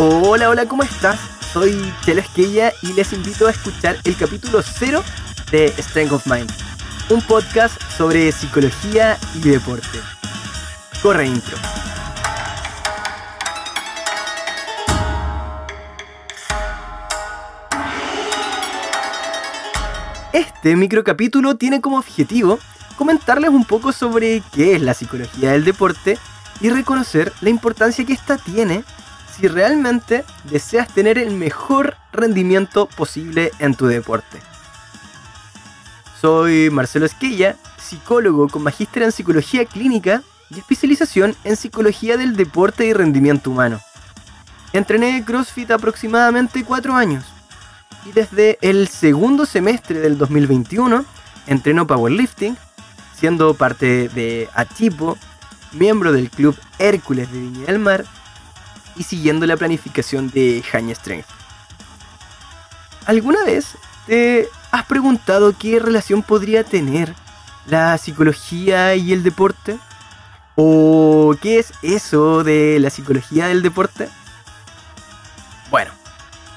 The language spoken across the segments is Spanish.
Hola, hola, ¿cómo estás? Soy Chelo Esquella y les invito a escuchar el capítulo 0 de Strength of Mind, un podcast sobre psicología y deporte. Corre intro. Este microcapítulo tiene como objetivo comentarles un poco sobre qué es la psicología del deporte y reconocer la importancia que ésta tiene si realmente deseas tener el mejor rendimiento posible en tu deporte. Soy Marcelo Esquella, psicólogo con magíster en psicología clínica y especialización en psicología del deporte y rendimiento humano. Entrené CrossFit aproximadamente 4 años y desde el segundo semestre del 2021 entreno powerlifting, siendo parte de Achipo, miembro del club Hércules de Viña del Mar y siguiendo la planificación de Haña Strength. ¿Alguna vez te has preguntado qué relación podría tener la psicología y el deporte? ¿O qué es eso de la psicología del deporte? Bueno,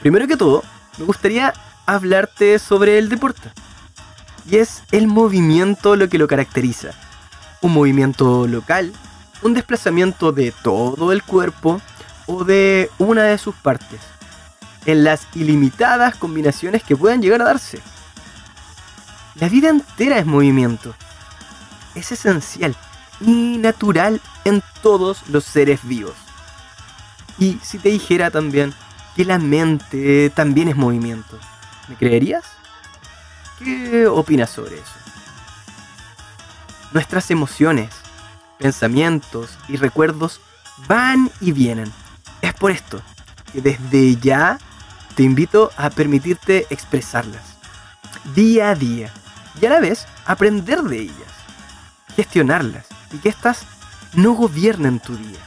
primero que todo, me gustaría hablarte sobre el deporte. Y es el movimiento lo que lo caracteriza. Un movimiento local, un desplazamiento de todo el cuerpo o de una de sus partes, en las ilimitadas combinaciones que puedan llegar a darse. La vida entera es movimiento. Es esencial y natural en todos los seres vivos. Y si te dijera también que la mente también es movimiento, ¿me creerías? ¿Qué opinas sobre eso? Nuestras emociones, pensamientos y recuerdos van y vienen. Es por esto que desde ya te invito a permitirte expresarlas día a día y a la vez aprender de ellas, gestionarlas y que éstas no gobiernen tu día.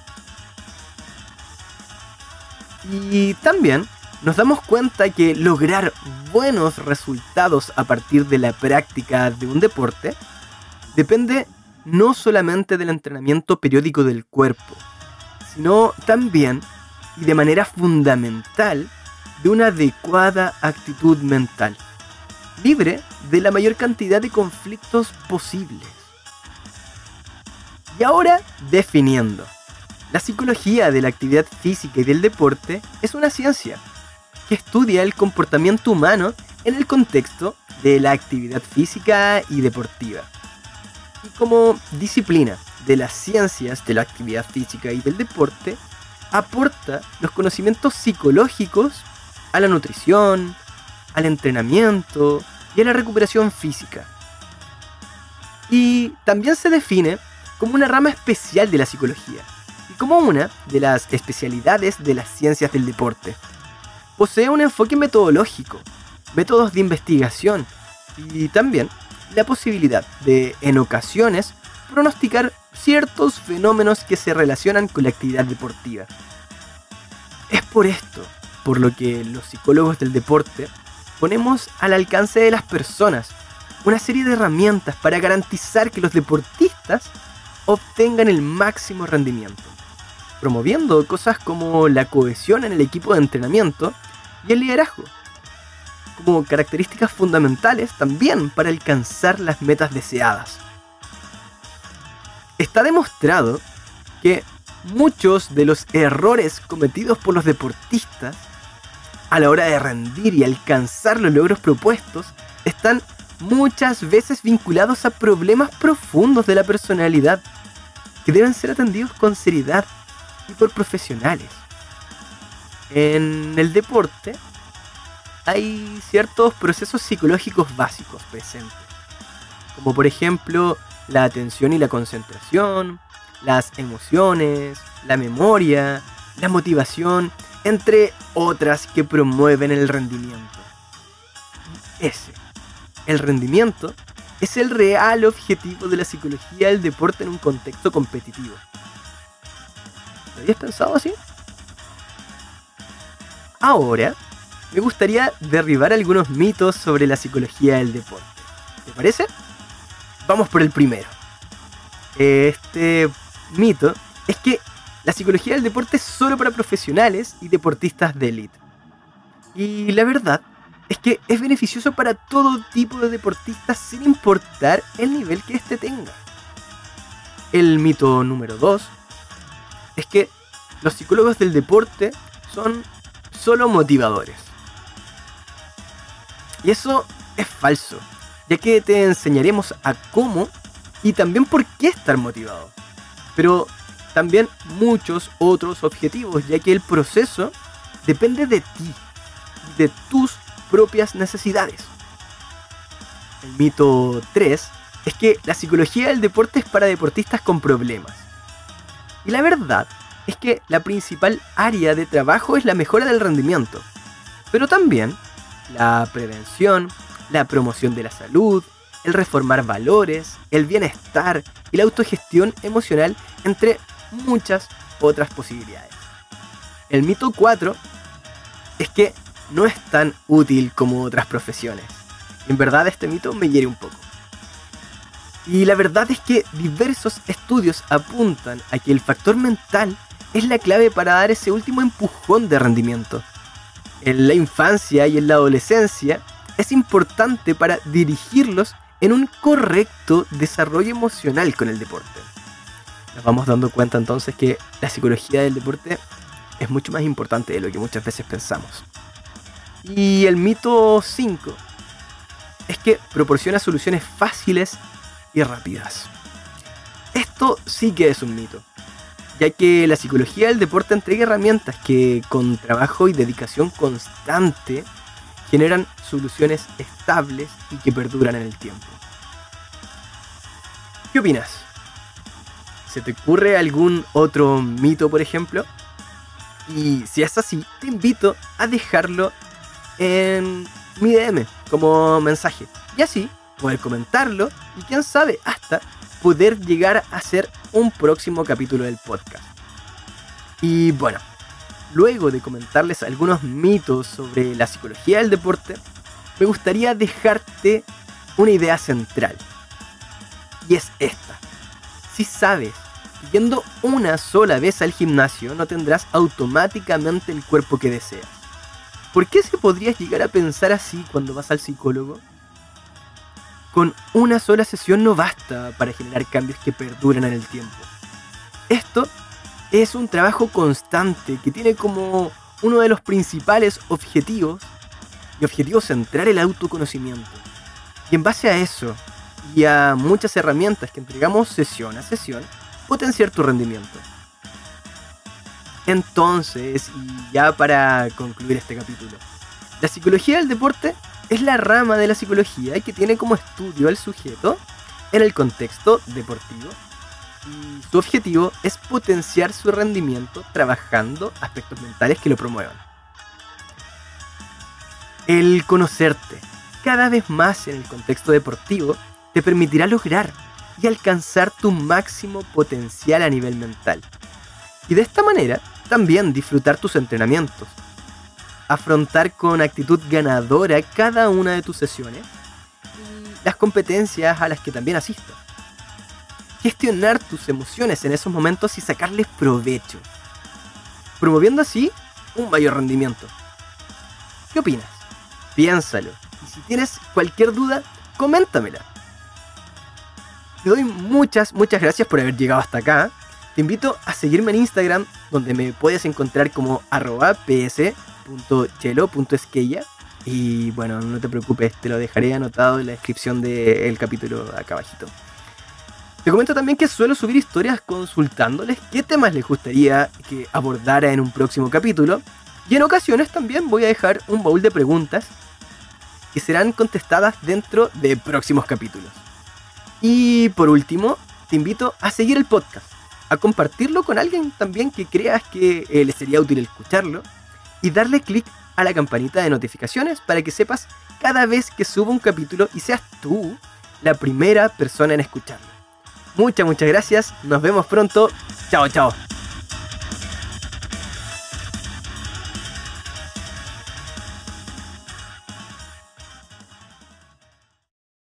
Y también nos damos cuenta que lograr buenos resultados a partir de la práctica de un deporte depende no solamente del entrenamiento periódico del cuerpo, sino también y de manera fundamental de una adecuada actitud mental, libre de la mayor cantidad de conflictos posibles. Y ahora definiendo. La psicología de la actividad física y del deporte es una ciencia que estudia el comportamiento humano en el contexto de la actividad física y deportiva. Y como disciplina de las ciencias de la actividad física y del deporte, aporta los conocimientos psicológicos a la nutrición, al entrenamiento y a la recuperación física. Y también se define como una rama especial de la psicología y como una de las especialidades de las ciencias del deporte. Posee un enfoque metodológico, métodos de investigación y también la posibilidad de, en ocasiones, pronosticar ciertos fenómenos que se relacionan con la actividad deportiva. Es por esto por lo que los psicólogos del deporte ponemos al alcance de las personas una serie de herramientas para garantizar que los deportistas obtengan el máximo rendimiento, promoviendo cosas como la cohesión en el equipo de entrenamiento y el liderazgo, como características fundamentales también para alcanzar las metas deseadas. Está demostrado que muchos de los errores cometidos por los deportistas a la hora de rendir y alcanzar los logros propuestos están muchas veces vinculados a problemas profundos de la personalidad que deben ser atendidos con seriedad y por profesionales. En el deporte hay ciertos procesos psicológicos básicos presentes, como por ejemplo la atención y la concentración, las emociones, la memoria, la motivación, entre otras que promueven el rendimiento. ese, el rendimiento, es el real objetivo de la psicología del deporte en un contexto competitivo. ¿Lo habías pensado así? Ahora, me gustaría derribar algunos mitos sobre la psicología del deporte. ¿Te parece? Vamos por el primero. Este mito es que la psicología del deporte es solo para profesionales y deportistas de élite. Y la verdad es que es beneficioso para todo tipo de deportistas sin importar el nivel que éste tenga. El mito número 2 es que los psicólogos del deporte son solo motivadores. Y eso es falso, ya que te enseñaremos a cómo y también por qué estar motivado. Pero también muchos otros objetivos, ya que el proceso depende de ti, de tus propias necesidades. El mito 3 es que la psicología del deporte es para deportistas con problemas. Y la verdad es que la principal área de trabajo es la mejora del rendimiento, pero también la prevención, la promoción de la salud, el reformar valores, el bienestar y la autogestión emocional, entre muchas otras posibilidades. El mito 4 es que no es tan útil como otras profesiones. En verdad este mito me hiere un poco. Y la verdad es que diversos estudios apuntan a que el factor mental es la clave para dar ese último empujón de rendimiento. En la infancia y en la adolescencia es importante para dirigirlos en un correcto desarrollo emocional con el deporte. Nos vamos dando cuenta entonces que la psicología del deporte es mucho más importante de lo que muchas veces pensamos. Y el mito 5 es que proporciona soluciones fáciles y rápidas. Esto sí que es un mito, ya que la psicología del deporte entrega herramientas que con trabajo y dedicación constante generan soluciones estables y que perduran en el tiempo. ¿Qué opinas? ¿Se te ocurre algún otro mito, por ejemplo? Y si es así, te invito a dejarlo en mi DM como mensaje. Y así poder comentarlo y quién sabe, hasta poder llegar a hacer un próximo capítulo del podcast. Y bueno, luego de comentarles algunos mitos sobre la psicología del deporte, me gustaría dejarte una idea central. Y es esta. Si sabes que yendo una sola vez al gimnasio no tendrás automáticamente el cuerpo que deseas. ¿Por qué se podrías llegar a pensar así cuando vas al psicólogo? Con una sola sesión no basta para generar cambios que perduran en el tiempo. Esto es un trabajo constante que tiene como uno de los principales objetivos y objetivo central el autoconocimiento. Y en base a eso, y a muchas herramientas que entregamos sesión a sesión, potenciar tu rendimiento. Entonces, y ya para concluir este capítulo, la psicología del deporte es la rama de la psicología que tiene como estudio al sujeto en el contexto deportivo y su objetivo es potenciar su rendimiento trabajando aspectos mentales que lo promuevan. El conocerte cada vez más en el contexto deportivo te permitirá lograr y alcanzar tu máximo potencial a nivel mental. Y de esta manera también disfrutar tus entrenamientos, afrontar con actitud ganadora cada una de tus sesiones y las competencias a las que también asistas. Gestionar tus emociones en esos momentos y sacarles provecho, promoviendo así un mayor rendimiento. ¿Qué opinas? Piénsalo y si tienes cualquier duda, coméntamela. Te doy muchas, muchas gracias por haber llegado hasta acá. Te invito a seguirme en Instagram, donde me puedes encontrar como arroba ps.chelo.esquella. Y bueno, no te preocupes, te lo dejaré anotado en la descripción del capítulo acá abajito. Te comento también que suelo subir historias consultándoles qué temas les gustaría que abordara en un próximo capítulo. Y en ocasiones también voy a dejar un baúl de preguntas que serán contestadas dentro de próximos capítulos. Y por último, te invito a seguir el podcast, a compartirlo con alguien también que creas que eh, le sería útil escucharlo y darle clic a la campanita de notificaciones para que sepas cada vez que subo un capítulo y seas tú la primera persona en escucharlo. Muchas, muchas gracias, nos vemos pronto, chao, chao.